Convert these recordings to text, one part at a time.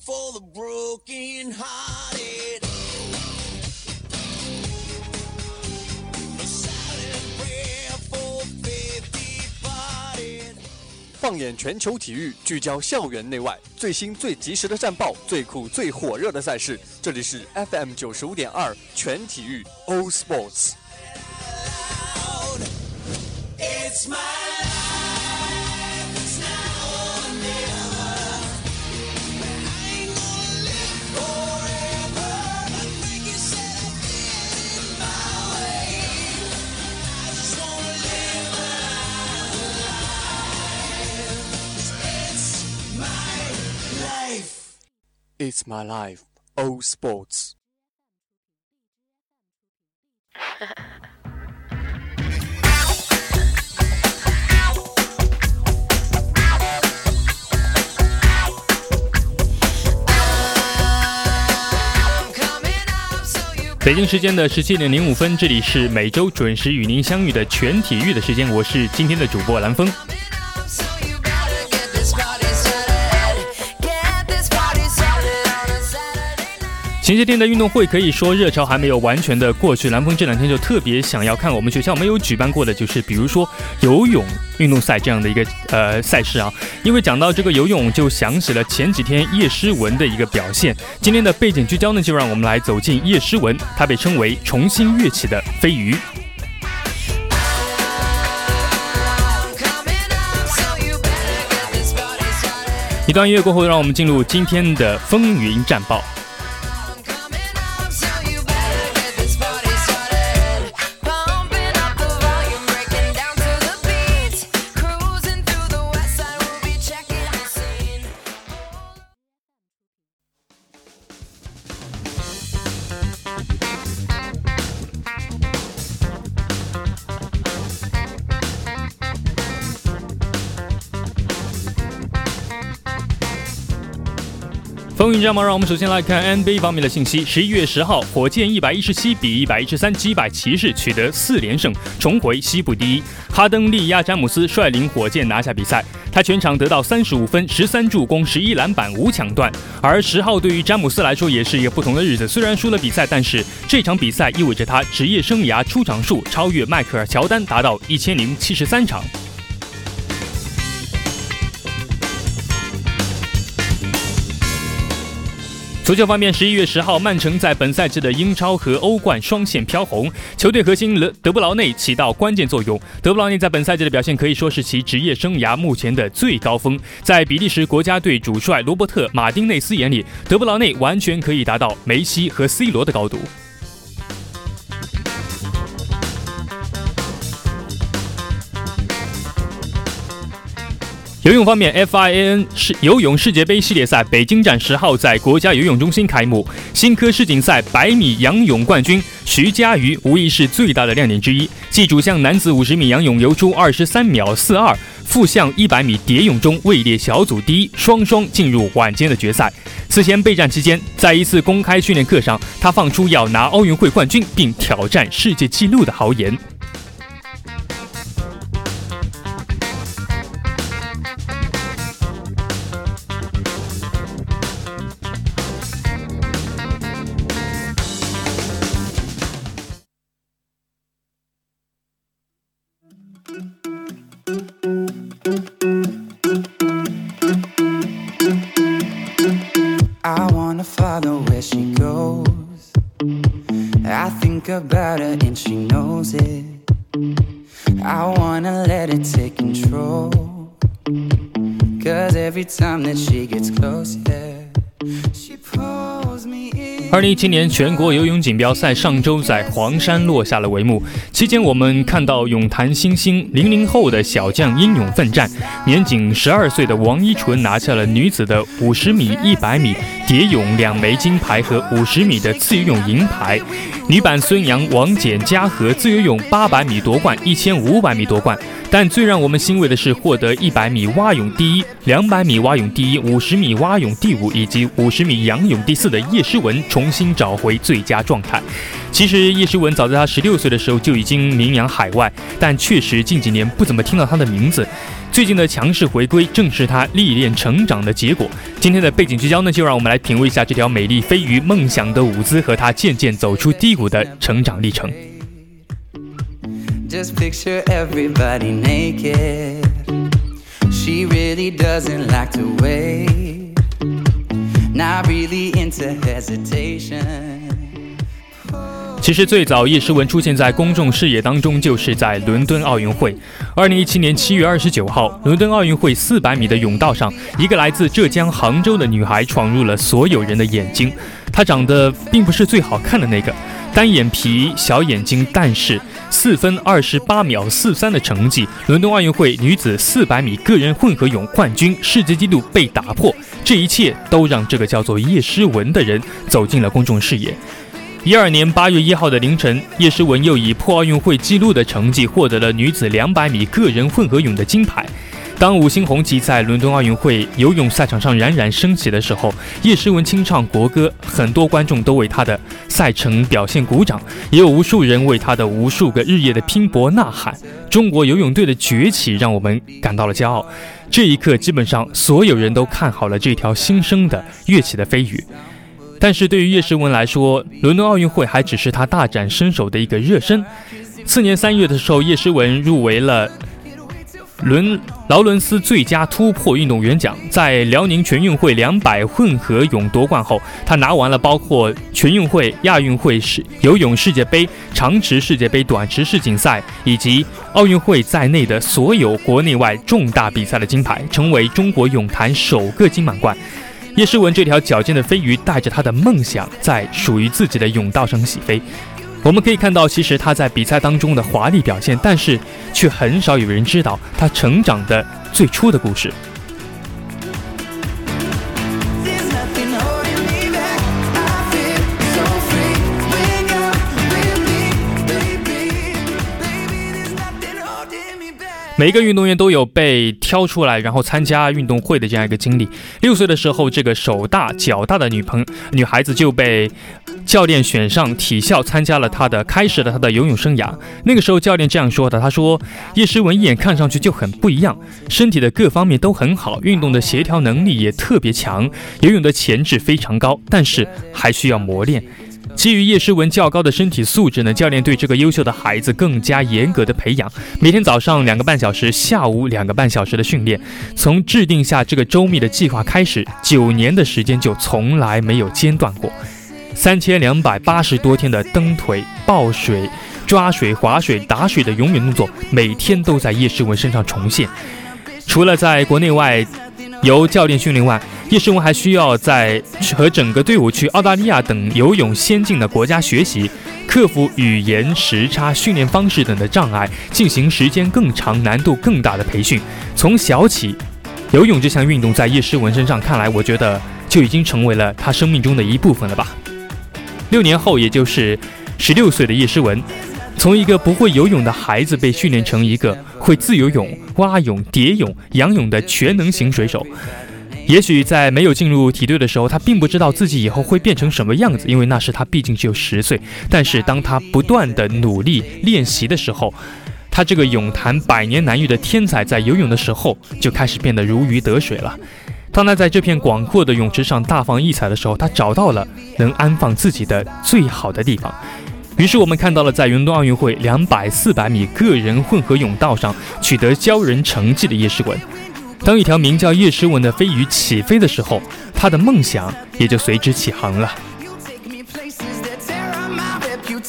for the broken hearted. 放眼全球体育，聚焦校园内外，最新最及时的战报，最酷最火热的赛事，这里是 FM 九十五点二全体育 O Sports。It's my life，o Sports。北京时间的十七点零五分，这里是每周准时与您相遇的全体育的时间，我是今天的主播蓝峰。前些天的运动会可以说热潮还没有完全的过去，蓝峰这两天就特别想要看我们学校没有举办过的，就是比如说游泳运动赛这样的一个呃赛事啊。因为讲到这个游泳，就想起了前几天叶诗文的一个表现。今天的背景聚焦呢，就让我们来走进叶诗文，她被称为重新跃起的飞鱼。一段音乐过后，让我们进入今天的风云战报。风云战报，让我们首先来看 NBA 方面的信息。十一月十号，火箭一百一十七比一百一十三击败骑士，取得四连胜，重回西部第一。哈登力压詹姆斯，率领火箭拿下比赛。他全场得到三十五分、十三助攻、十一篮板、五抢断。而十号对于詹姆斯来说也是一个不同的日子，虽然输了比赛，但是这场比赛意味着他职业生涯出场数超越迈克尔·乔丹，达到一千零七十三场。足球方面，十一月十号，曼城在本赛季的英超和欧冠双线飘红，球队核心德德布劳内起到关键作用。德布劳内在本赛季的表现可以说是其职业生涯目前的最高峰。在比利时国家队主帅罗伯特·马丁内斯眼里，德布劳内完全可以达到梅西和 C 罗的高度。游泳方面，FIAN 世游泳世界杯系列赛北京站十号在国家游泳中心开幕。新科世锦赛百米仰泳冠军徐嘉余无疑是最大的亮点之一。继主项男子五十米仰泳游出二十三秒四二，副项一百米蝶泳中位列小组第一，双双进入晚间的决赛。此前备战期间，在一次公开训练课上，他放出要拿奥运会冠军并挑战世界纪录的豪言。I think about her and she knows it. I wanna let it take control. Cause every time that she gets close, 二零一七年全国游泳锦标赛上周在黄山落下了帷幕。期间，我们看到泳坛新星零零后的小将英勇奋战，年仅十二岁的王一淳拿下了女子的五十米、一百米蝶泳两枚金牌和五十米的自由泳银牌。女版孙杨、王简嘉禾自由泳八百米夺冠，一千五百米夺冠。但最让我们欣慰的是，获得100米蛙泳第一、200米蛙泳第一、50米蛙泳第五以及50米仰泳第四的叶诗文重新找回最佳状态。其实叶诗文早在她16岁的时候就已经名扬海外，但确实近几年不怎么听到她的名字。最近的强势回归，正是她历练成长的结果。今天的背景聚焦呢，就让我们来品味一下这条美丽飞鱼梦想的舞姿和她渐渐走出低谷的成长历程。Just picture everybody naked. She really doesn't like to wait. Not really into hesitation. 其实最早叶诗文出现在公众视野当中，就是在伦敦奥运会。二零一七年七月二十九号，伦敦奥运会四百米的泳道上，一个来自浙江杭州的女孩闯入了所有人的眼睛。她长得并不是最好看的那个，单眼皮、小眼睛，但是四分二十八秒四三的成绩，伦敦奥运会女子四百米个人混合泳冠军，世界纪录被打破。这一切都让这个叫做叶诗文的人走进了公众视野。一二年八月一号的凌晨，叶诗文又以破奥运会纪录的成绩获得了女子两百米个人混合泳的金牌。当五星红旗在伦敦奥运会游泳赛场上冉冉升起的时候，叶诗文清唱国歌，很多观众都为她的赛程表现鼓掌，也有无数人为她的无数个日夜的拼搏呐喊。中国游泳队的崛起让我们感到了骄傲。这一刻，基本上所有人都看好了这条新生的跃起的飞鱼。但是对于叶诗文来说，伦敦奥运会还只是她大展身手的一个热身。次年三月的时候，叶诗文入围了伦劳伦斯最佳突破运动员奖。在辽宁全运会两百混合泳夺冠后，她拿完了包括全运会、亚运会世游泳世界杯、长池世界杯、短池世锦赛以及奥运会在内的所有国内外重大比赛的金牌，成为中国泳坛首个金满贯。叶诗文这条矫健的飞鱼，带着他的梦想，在属于自己的泳道上起飞。我们可以看到，其实他在比赛当中的华丽表现，但是却很少有人知道他成长的最初的故事。每一个运动员都有被挑出来，然后参加运动会的这样一个经历。六岁的时候，这个手大脚大的女朋女孩子就被教练选上体校，参加了她的开始了她的游泳生涯。那个时候，教练这样说的：“他说，叶诗文一眼看上去就很不一样，身体的各方面都很好，运动的协调能力也特别强，游泳的潜质非常高，但是还需要磨练。”基于叶诗文较高的身体素质呢，教练对这个优秀的孩子更加严格的培养，每天早上两个半小时，下午两个半小时的训练。从制定下这个周密的计划开始，九年的时间就从来没有间断过。三千两百八十多天的蹬腿、抱水、抓水、划水、打水的永远动作，每天都在叶诗文身上重现。除了在国内外由教练训练外，叶诗文还需要在和整个队伍去澳大利亚等游泳先进的国家学习，克服语言时差、训练方式等的障碍，进行时间更长、难度更大的培训。从小起，游泳这项运动在叶诗文身上看来，我觉得就已经成为了她生命中的一部分了吧。六年后，也就是十六岁的叶诗文，从一个不会游泳的孩子被训练成一个会自由泳、蛙泳、蝶泳、仰泳的全能型水手。也许在没有进入体队的时候，他并不知道自己以后会变成什么样子，因为那时他毕竟只有十岁。但是当他不断的努力练习的时候，他这个泳坛百年难遇的天才，在游泳的时候就开始变得如鱼得水了。当他在这片广阔的泳池上大放异彩的时候，他找到了能安放自己的最好的地方。于是我们看到了在伦敦奥运会两百、四百米个人混合泳道上取得骄人成绩的叶诗文。当一条名叫叶诗文的飞鱼起飞的时候，他的梦想也就随之起航了。You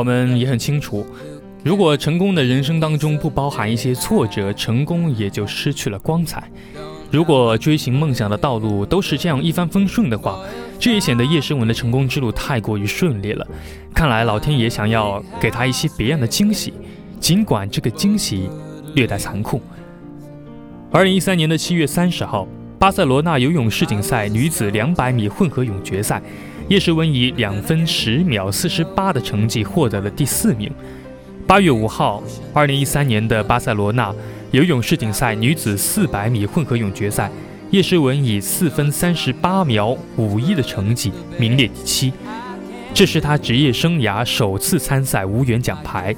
我们也很清楚，如果成功的人生当中不包含一些挫折，成功也就失去了光彩。如果追寻梦想的道路都是这样一帆风顺的话，这也显得叶诗文的成功之路太过于顺利了。看来老天爷想要给他一些别样的惊喜，尽管这个惊喜略带残酷。二零一三年的七月三十号，巴塞罗那游泳世锦赛女子两百米混合泳决赛，叶诗文以两分十秒四十八的成绩获得了第四名。八月五号，二零一三年的巴塞罗那游泳世锦赛女子四百米混合泳决赛，叶诗文以四分三十八秒五一的成绩名列第七，这是她职业生涯首次参赛无缘奖牌。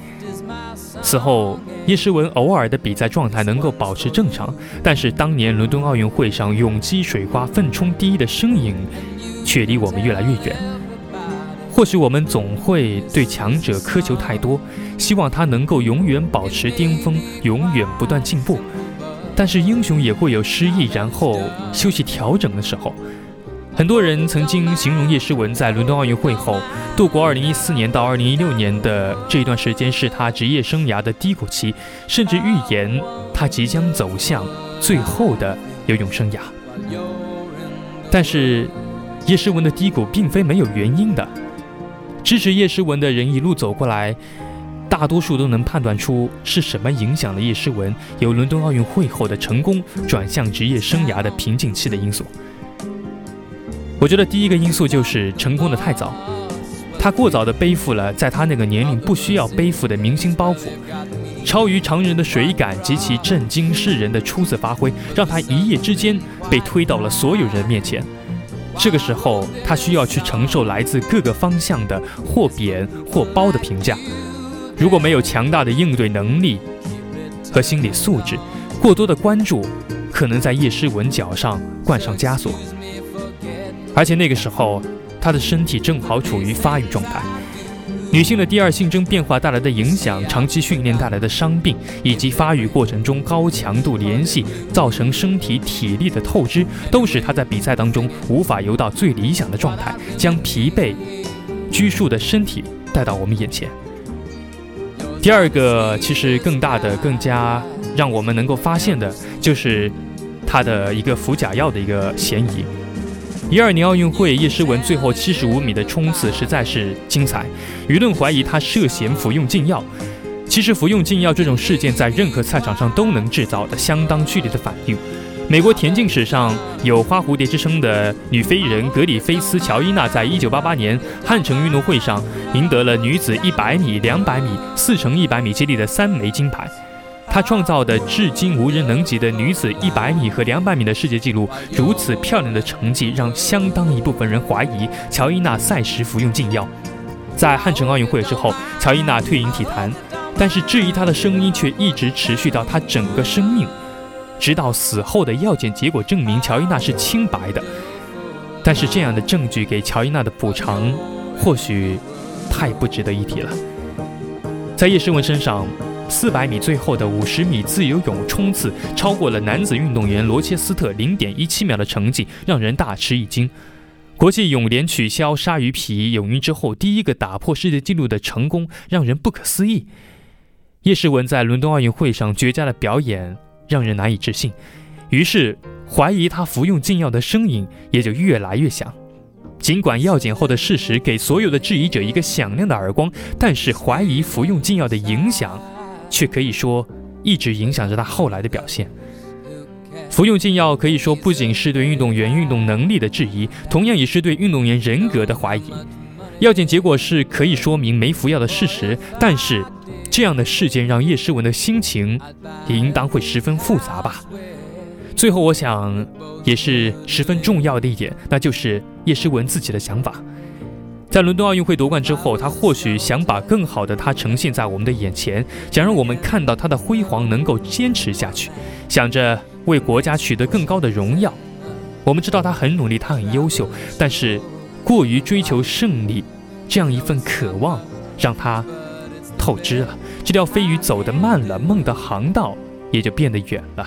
此后，叶诗文偶尔的比赛状态能够保持正常，但是当年伦敦奥运会上泳击水花奋冲第一的身影，却离我们越来越远。或许我们总会对强者苛求太多，希望他能够永远保持巅峰，永远不断进步。但是英雄也会有失意，然后休息调整的时候。很多人曾经形容叶诗文在伦敦奥运会后度过2014年到2016年的这一段时间是他职业生涯的低谷期，甚至预言他即将走向最后的游泳生涯。但是，叶诗文的低谷并非没有原因的。支持叶诗文的人一路走过来，大多数都能判断出是什么影响了叶诗文由伦敦奥运会后的成功转向职业生涯的瓶颈期的因素。我觉得第一个因素就是成功的太早，他过早的背负了在他那个年龄不需要背负的明星包袱，超于常人的水感及其震惊世人的出色发挥，让他一夜之间被推到了所有人面前。这个时候，他需要去承受来自各个方向的或贬或褒的评价。如果没有强大的应对能力和心理素质，过多的关注可能在叶诗文脚上灌上枷锁。而且那个时候，他的身体正好处于发育状态。女性的第二性征变化带来的影响，长期训练带来的伤病，以及发育过程中高强度联系造成身体体力的透支，都使她在比赛当中无法游到最理想的状态，将疲惫、拘束的身体带到我们眼前。第二个，其实更大的、更加让我们能够发现的，就是她的一个服假药的一个嫌疑。一二年奥运会，叶诗文最后七十五米的冲刺实在是精彩，舆论怀疑她涉嫌服用禁药。其实服用禁药这种事件在任何赛场上都能制造的相当剧烈的反应。美国田径史上有“花蝴蝶”之称的女飞人格里菲斯·乔伊娜，在一九八八年汉城运动会上赢得了女子一百米、两百米、四乘一百米接力的三枚金牌。她创造的至今无人能及的女子一百米和两百米的世界纪录，如此漂亮的成绩，让相当一部分人怀疑乔伊娜赛时服用禁药。在汉城奥运会之后，乔伊娜退隐体坛，但是质疑她的声音却一直持续到她整个生命，直到死后的药检结果证明乔伊娜是清白的。但是这样的证据给乔伊娜的补偿，或许太不值得一提了。在叶诗文身上。四百米最后的五十米自由泳冲刺超过了男子运动员罗切斯特零点一七秒的成绩，让人大吃一惊。国际泳联取消鲨鱼皮泳衣之后，第一个打破世界纪录的成功让人不可思议。叶诗文在伦敦奥运会上绝佳的表演让人难以置信，于是怀疑他服用禁药的声音也就越来越响。尽管药检后的事实给所有的质疑者一个响亮的耳光，但是怀疑服用禁药的影响。却可以说一直影响着他后来的表现。服用禁药可以说不仅是对运动员运动能力的质疑，同样也是对运动员人格的怀疑。药检结果是可以说明没服药的事实，但是这样的事件让叶诗文的心情也应当会十分复杂吧。最后，我想也是十分重要的一点，那就是叶诗文自己的想法。在伦敦奥运会夺冠之后，他或许想把更好的他呈现在我们的眼前，想让我们看到他的辉煌能够坚持下去，想着为国家取得更高的荣耀。我们知道他很努力，他很优秀，但是过于追求胜利，这样一份渴望让他透支了。这条飞鱼走得慢了，梦的航道也就变得远了。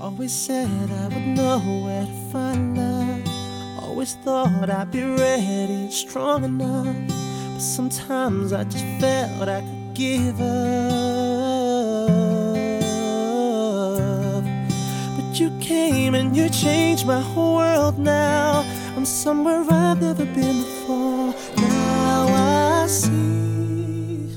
Always said I would know where to find love. Always thought I'd be ready and strong enough. But sometimes I just felt I could give up. But you came and you changed my whole world now. I'm somewhere I've never been before. Now I see.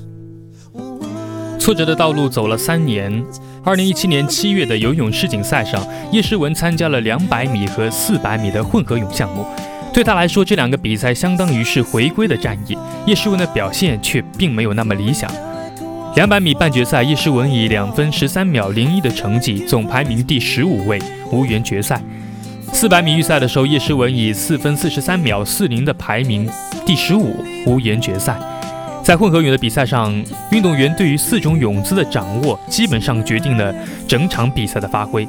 what 挫折的道路走了三年。 二零一七年七月的游泳世锦赛上，叶诗文参加了两百米和四百米的混合泳项目。对他来说，这两个比赛相当于是回归的战役。叶诗文的表现却并没有那么理想。两百米半决赛，叶诗文以两分十三秒零一的成绩，总排名第十五位，无缘决赛。四百米预赛的时候，叶诗文以四分四十三秒四零的排名第十五，无缘决赛。在混合泳的比赛上，运动员对于四种泳姿的掌握，基本上决定了整场比赛的发挥。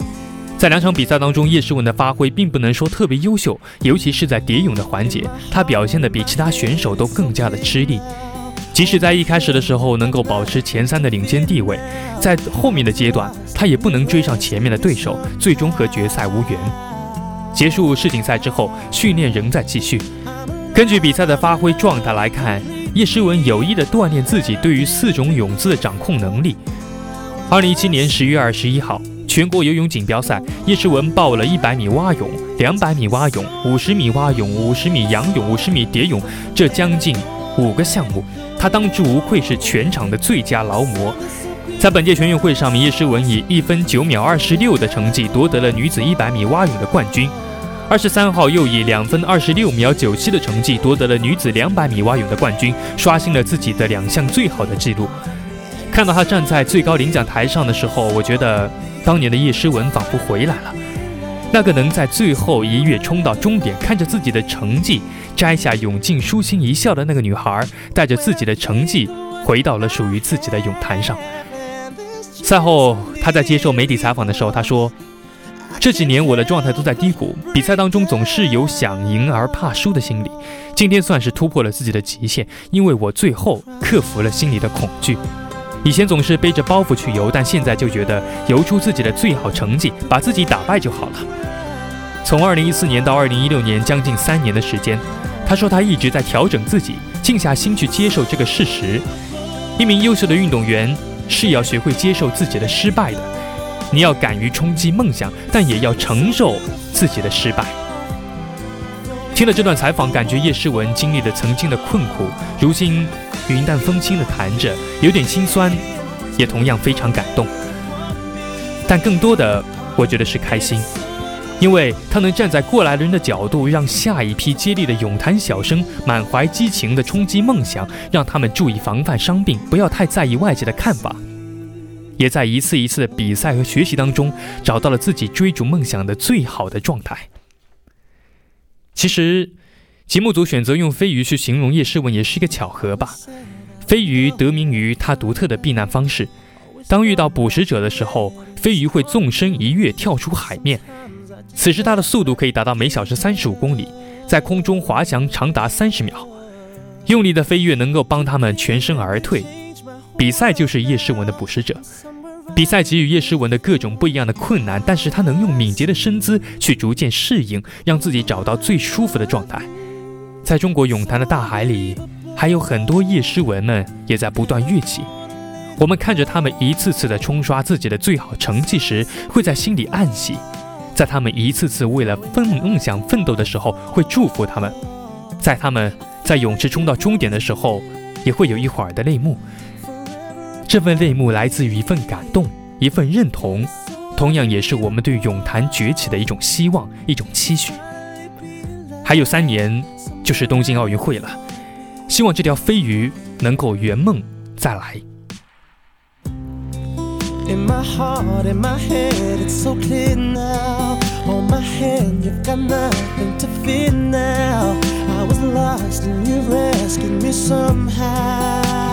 在两场比赛当中，叶诗文的发挥并不能说特别优秀，尤其是在蝶泳的环节，她表现的比其他选手都更加的吃力。即使在一开始的时候能够保持前三的领先地位，在后面的阶段，她也不能追上前面的对手，最终和决赛无缘。结束世锦赛之后，训练仍在继续。根据比赛的发挥状态来看，叶诗文有意的锻炼自己对于四种泳姿的掌控能力。二零一七年十月二十一号，全国游泳锦标赛，叶诗文报了一百米蛙泳、两百米蛙泳、五十米蛙泳、五十米仰泳、五十米蝶泳这将近五个项目，她当之无愧是全场的最佳劳模。在本届全运会上面，叶诗文以一分九秒二十六的成绩夺得了女子一百米蛙泳的冠军。二十三号又以两分二十六秒九七的成绩夺得了女子两百米蛙泳的冠军，刷新了自己的两项最好的纪录。看到她站在最高领奖台上的时候，我觉得当年的叶诗文仿佛回来了。那个能在最后一跃冲到终点，看着自己的成绩摘下泳镜，舒心一笑的那个女孩，带着自己的成绩回到了属于自己的泳坛上。赛后，她在接受媒体采访的时候，她说。这几年我的状态都在低谷，比赛当中总是有想赢而怕输的心理。今天算是突破了自己的极限，因为我最后克服了心里的恐惧。以前总是背着包袱去游，但现在就觉得游出自己的最好成绩，把自己打败就好了。从2014年到2016年，将近三年的时间，他说他一直在调整自己，静下心去接受这个事实。一名优秀的运动员是要学会接受自己的失败的。你要敢于冲击梦想，但也要承受自己的失败。听了这段采访，感觉叶诗文经历了曾经的困苦，如今云淡风轻的谈着，有点心酸，也同样非常感动。但更多的，我觉得是开心，因为他能站在过来人的角度，让下一批接力的泳坛小生满怀激情地冲击梦想，让他们注意防范伤病，不要太在意外界的看法。也在一次一次的比赛和学习当中，找到了自己追逐梦想的最好的状态。其实，节目组选择用飞鱼去形容叶诗文，也是一个巧合吧。飞鱼得名于它独特的避难方式，当遇到捕食者的时候，飞鱼会纵身一跃跳出海面，此时它的速度可以达到每小时三十五公里，在空中滑翔长达三十秒。用力的飞跃能够帮它们全身而退。比赛就是叶诗文的捕食者，比赛给予叶诗文的各种不一样的困难，但是他能用敏捷的身姿去逐渐适应，让自己找到最舒服的状态。在中国泳坛的大海里，还有很多叶诗文们也在不断跃起。我们看着他们一次次的冲刷自己的最好成绩时，会在心里暗喜；在他们一次次为了分梦想奋斗的时候，会祝福他们；在他们在泳池冲到终点的时候，也会有一会儿的泪目。这份泪目来自于一份感动，一份认同，同样也是我们对泳坛崛起的一种希望，一种期许。还有三年就是东京奥运会了，希望这条飞鱼能够圆梦再来。In my heart, in my head, it's so clear now. On my hand, you've got nothing to fear now. I was lost and you rescued me somehow.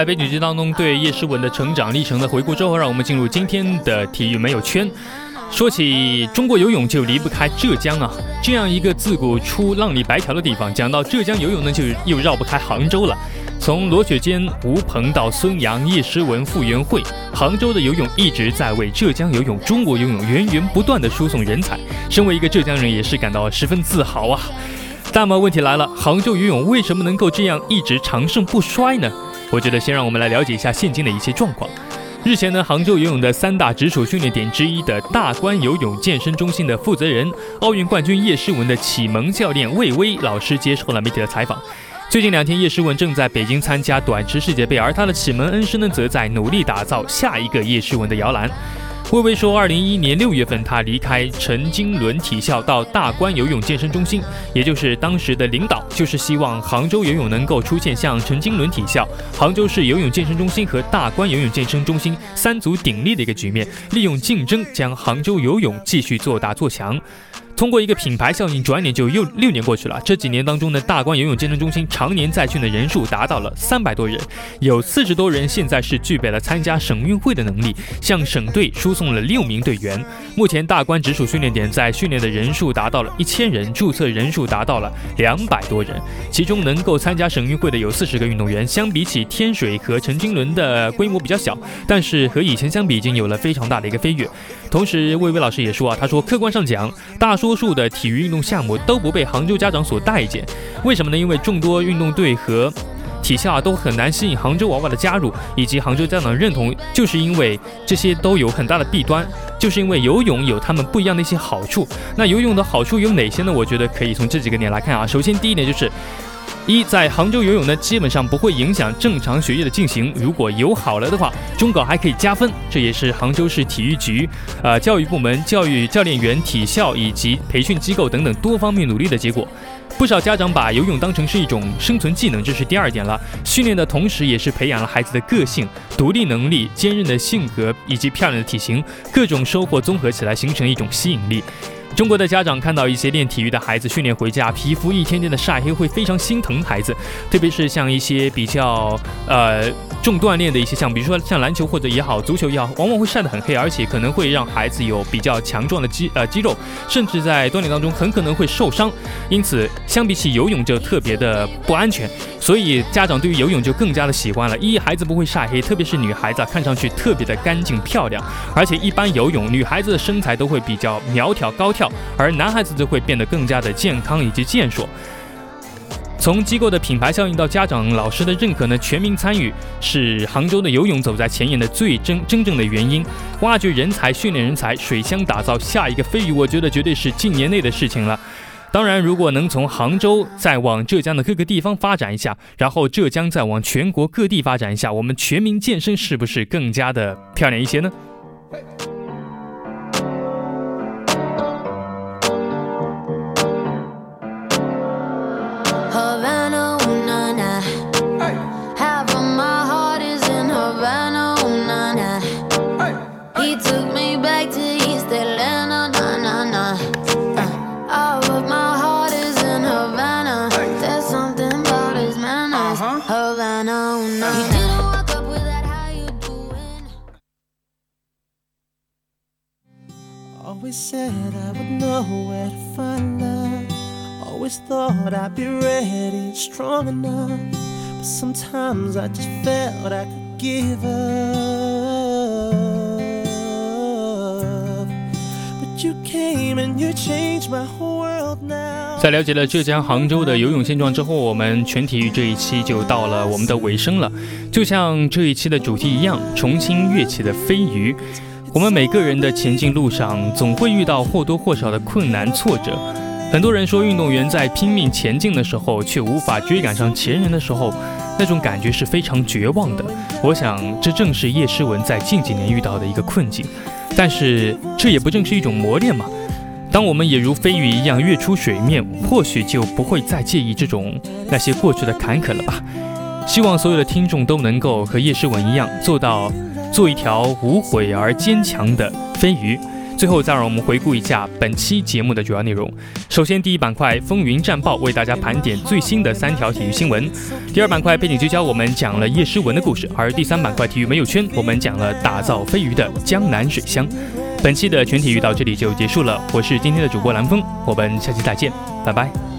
在背景剧当中对叶诗文的成长历程的回顾之后，让我们进入今天的体育没有圈。说起中国游泳，就离不开浙江啊，这样一个自古出浪里白条的地方。讲到浙江游泳呢，就又绕不开杭州了。从罗雪坚、吴鹏到孙杨、叶诗文、傅园慧，杭州的游泳一直在为浙江游泳、中国游泳源源不断的输送人才。身为一个浙江人，也是感到十分自豪啊。那么问题来了，杭州游泳为什么能够这样一直长盛不衰呢？我觉得先让我们来了解一下现今的一些状况。日前呢，杭州游泳的三大直属训练点之一的大关游泳健身中心的负责人、奥运冠军叶诗文的启蒙教练魏巍老师接受了媒体的采访。最近两天，叶诗文正在北京参加短池世界杯，而他的启蒙恩师呢，则在努力打造下一个叶诗文的摇篮。魏巍说，二零一一年六月份，他离开陈经纶体校到大关游泳健身中心，也就是当时的领导，就是希望杭州游泳能够出现像陈经纶体校、杭州市游泳健身中心和大关游泳健身中心三足鼎立的一个局面，利用竞争将杭州游泳继续做大做强。通过一个品牌效应，转眼就又六年过去了。这几年当中呢，大关游泳健身中心常年在训的人数达到了三百多人，有四十多人现在是具备了参加省运会的能力，向省队输送了六名队员。目前大关直属训练点在训练的人数达到了一千人，注册人数达到了两百多人，其中能够参加省运会的有四十个运动员。相比起天水和陈经纶的规模比较小，但是和以前相比已经有了非常大的一个飞跃。同时，魏巍老师也说啊，他说客观上讲，大叔多数的体育运动项目都不被杭州家长所待见，为什么呢？因为众多运动队和体校啊都很难吸引杭州娃娃的加入，以及杭州家长认同，就是因为这些都有很大的弊端，就是因为游泳有他们不一样的一些好处。那游泳的好处有哪些呢？我觉得可以从这几个点来看啊。首先，第一点就是。一在杭州游泳呢，基本上不会影响正常学业的进行。如果游好了的话，中考还可以加分。这也是杭州市体育局、呃教育部门、教育教练员、体校以及培训机构等等多方面努力的结果。不少家长把游泳当成是一种生存技能，这是第二点了。训练的同时，也是培养了孩子的个性、独立能力、坚韧的性格以及漂亮的体型，各种收获综合起来，形成一种吸引力。中国的家长看到一些练体育的孩子训练回家，皮肤一天天的晒黑，会非常心疼孩子。特别是像一些比较呃重锻炼的一些项目，比如说像篮球或者也好，足球也好，往往会晒得很黑，而且可能会让孩子有比较强壮的肌呃肌肉，甚至在锻炼当中很可能会受伤。因此，相比起游泳就特别的不安全，所以家长对于游泳就更加的喜欢了。一，孩子不会晒黑，特别是女孩子啊，看上去特别的干净漂亮，而且一般游泳女孩子的身材都会比较苗条高挑。而男孩子就会变得更加的健康以及健硕。从机构的品牌效应到家长、老师的认可呢，全民参与是杭州的游泳走在前沿的最真真正的原因。挖掘人才、训练人才、水乡打造下一个飞鱼，我觉得绝对是近年内的事情了。当然，如果能从杭州再往浙江的各个地方发展一下，然后浙江再往全国各地发展一下，我们全民健身是不是更加的漂亮一些呢？Nowhere to find love. Always thought I'd be ready and strong enough. But sometimes I just felt I could give up. But you came and you changed my whole world now. 在了解了浙江杭州的游泳现状之后，我们全体育这一期就到了我们的尾声了。就像这一期的主题一样，重新跃起的飞鱼。我们每个人的前进路上，总会遇到或多或少的困难挫折。很多人说，运动员在拼命前进的时候，却无法追赶上前人的时候，那种感觉是非常绝望的。我想，这正是叶诗文在近几年遇到的一个困境。但是，这也不正是一种磨练吗？当我们也如飞鱼一样跃出水面，或许就不会再介意这种那些过去的坎坷了吧。希望所有的听众都能够和叶诗文一样，做到做一条无悔而坚强的飞鱼。最后，再让我们回顾一下本期节目的主要内容。首先，第一板块风云战报为大家盘点最新的三条体育新闻；第二板块背景聚焦，我们讲了叶诗文的故事；而第三板块体育没有圈，我们讲了打造飞鱼的江南水乡。本期的全体育到这里就结束了，我是今天的主播蓝峰，我们下期再见，拜拜。